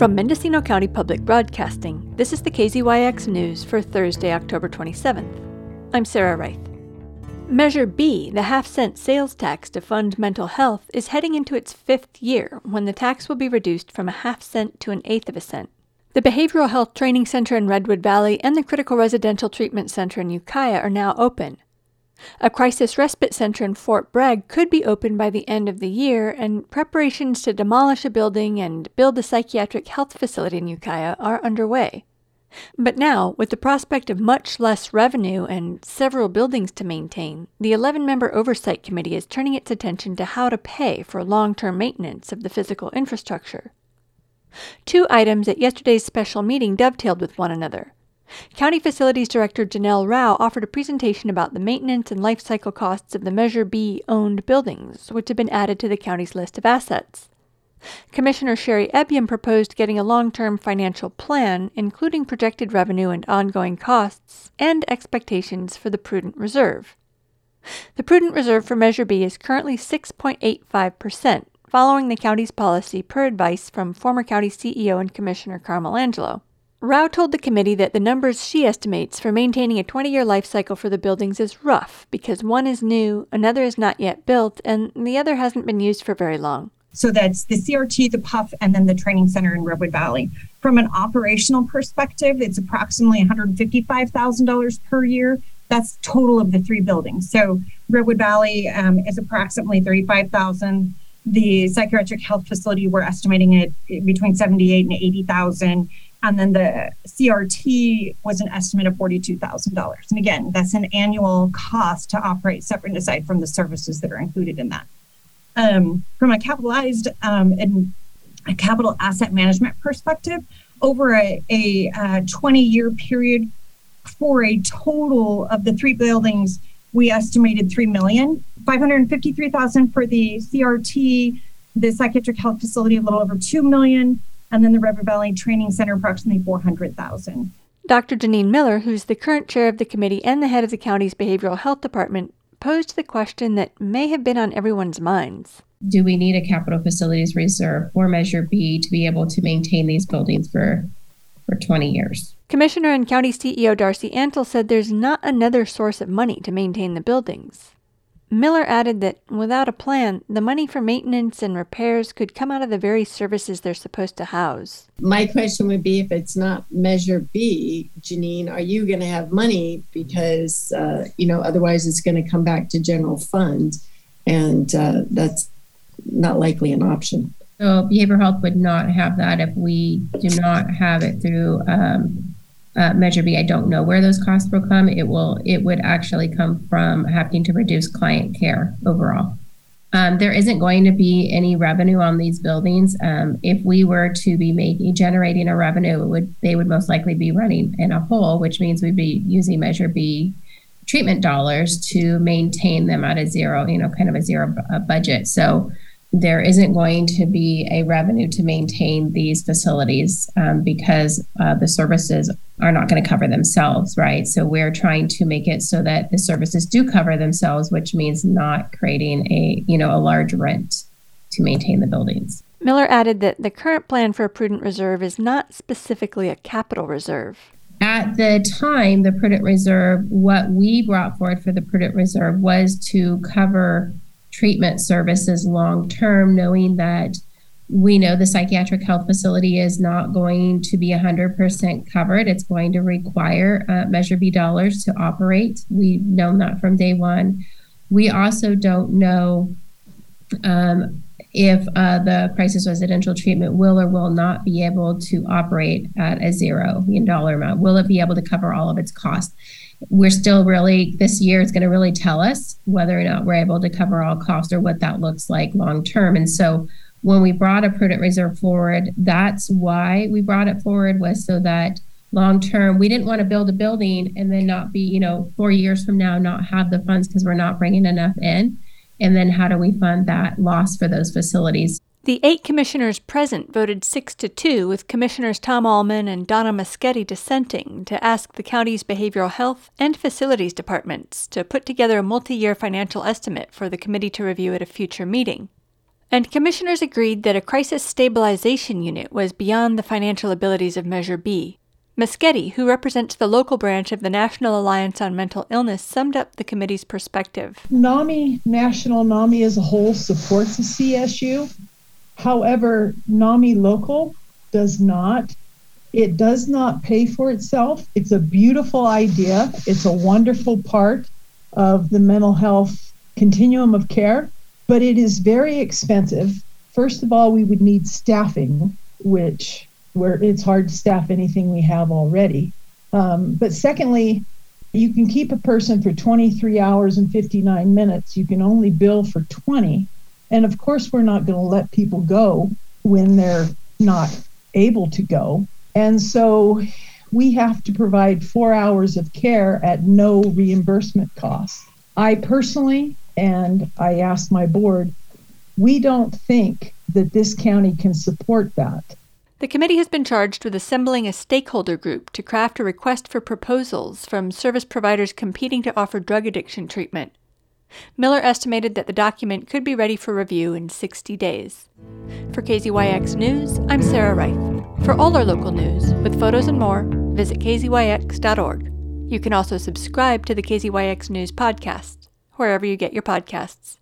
From Mendocino County Public Broadcasting, this is the KZYX News for Thursday, October 27th. I'm Sarah Reith. Measure B, the half cent sales tax to fund mental health, is heading into its fifth year when the tax will be reduced from a half cent to an eighth of a cent. The Behavioral Health Training Center in Redwood Valley and the Crisis Residential Treatment Center in Ukiah are now open. A crisis respite center in Fort Bragg could be open by the end of the year, and preparations to demolish a building and build a psychiatric health facility in Ukiah are underway. But now, with the prospect of much less revenue and several buildings to maintain, the 11 member oversight committee is turning its attention to how to pay for long term maintenance of the physical infrastructure. Two items at yesterday's special meeting dovetailed with one another. County Facilities Director Janelle Rao offered a presentation about the maintenance and life cycle costs of the Measure B owned buildings, which have been added to the county's list of assets. Commissioner Sherry Ebbiam proposed getting a long term financial plan, including projected revenue and ongoing costs, and expectations for the prudent reserve. The prudent reserve for Measure B is currently 6.85%, following the county's policy per advice from former county CEO and Commissioner Carmel Angelo. Rao told the committee that the numbers she estimates for maintaining a 20 year life cycle for the buildings is rough because one is new, another is not yet built, and the other hasn't been used for very long. So that's the CRT, the PHF, and then the training center in Redwood Valley. From an operational perspective, it's approximately $155,000 per year. That's total of the three buildings. So Redwood Valley um, is approximately 35,000. The psychiatric health facility, we're estimating it between 78 and 80,000 and then the CRT was an estimate of $42,000. And again, that's an annual cost to operate separate and aside from the services that are included in that. Um, from a capitalized um, and a capital asset management perspective, over a, a, a 20 year period for a total of the three buildings, we estimated 3 million, 553,000 for the CRT, the psychiatric health facility, a little over 2 million, and then the River Valley Training Center approximately 400,000. Dr. Jenine Miller, who's the current chair of the committee and the head of the county's behavioral health department, posed the question that may have been on everyone's minds. Do we need a capital facilities reserve or Measure B to be able to maintain these buildings for, for 20 years? Commissioner and County CEO Darcie Antle said there's not another source of money to maintain the buildings. Miller added that without a plan, the money for maintenance and repairs could come out of the very services they're supposed to house. My question would be if it's not Measure B, Jenine, are you going to have money? Because, uh, you know, otherwise it's going to come back to general fund, and uh, that's not likely an option. So, behavioral health would not have that if we do not have it through um, uh, measure B, I don't know where those costs will come. It will. It would actually come from having to reduce client care overall. Um, there isn't going to be any revenue on these buildings. Um, if we were to be making generating a revenue, it would they would most likely be running in a hole, which means we'd be using Measure B treatment dollars to maintain them at a zero, you know, kind of a zero budget. So there isn't going to be a revenue to maintain these facilities um, because uh, the services are not going to cover themselves, right? So we're trying to make it so that the services do cover themselves, which means not creating a you know a large rent to maintain the buildings. Miller added that the current plan for a prudent reserve is not specifically a capital reserve. At the time, the prudent reserve, what we brought forward for the prudent reserve was to cover treatment services long term, knowing that we know the psychiatric health facility is not going to be 100% covered. It's going to require uh, Measure B dollars to operate. We've known that from day one. We also don't know um, if uh, the crisis residential treatment will or will not be able to operate at a zero dollar amount. Will it be able to cover all of its costs? We're still really this year is going to really tell us whether or not we're able to cover all costs or what that looks like long term and so when we brought a prudent reserve forward that's why we brought it forward was so that long term we didn't want to build a building and then not be you know four years from now not have the funds because we're not bringing enough in. And then how do we fund that loss for those facilities the eight commissioners present voted 6 to 2, with Commissioners Tom Allman and Donna Moschetti dissenting, to ask the county's behavioral health and facilities departments to put together a multi year financial estimate for the committee to review at a future meeting. And commissioners agreed that a crisis stabilization unit was beyond the financial abilities of Measure B. Moschetti, who represents the local branch of the National Alliance on Mental Illness, summed up the committee's perspective. NAMI, National NAMI as a whole, supports the CSU. However, NAMI local does not. It does not pay for itself. It's a beautiful idea. It's a wonderful part of the mental health continuum of care, but it is very expensive. First of all, we would need staffing, which where it's hard to staff anything we have already. Um, but secondly, you can keep a person for 23 hours and 59 minutes. You can only bill for 20. And of course, we're not going to let people go when they're not able to go. And so we have to provide four hours of care at no reimbursement cost. I personally, and I asked my board, we don't think that this county can support that. The committee has been charged with assembling a stakeholder group to craft a request for proposals from service providers competing to offer drug addiction treatment. Miller estimated that the document could be ready for review in 60 days. For KZYX News, I'm Sarah Reith. For all our local news, with photos and more, visit kzyx.org. You can also subscribe to the KZYX News podcast, wherever you get your podcasts.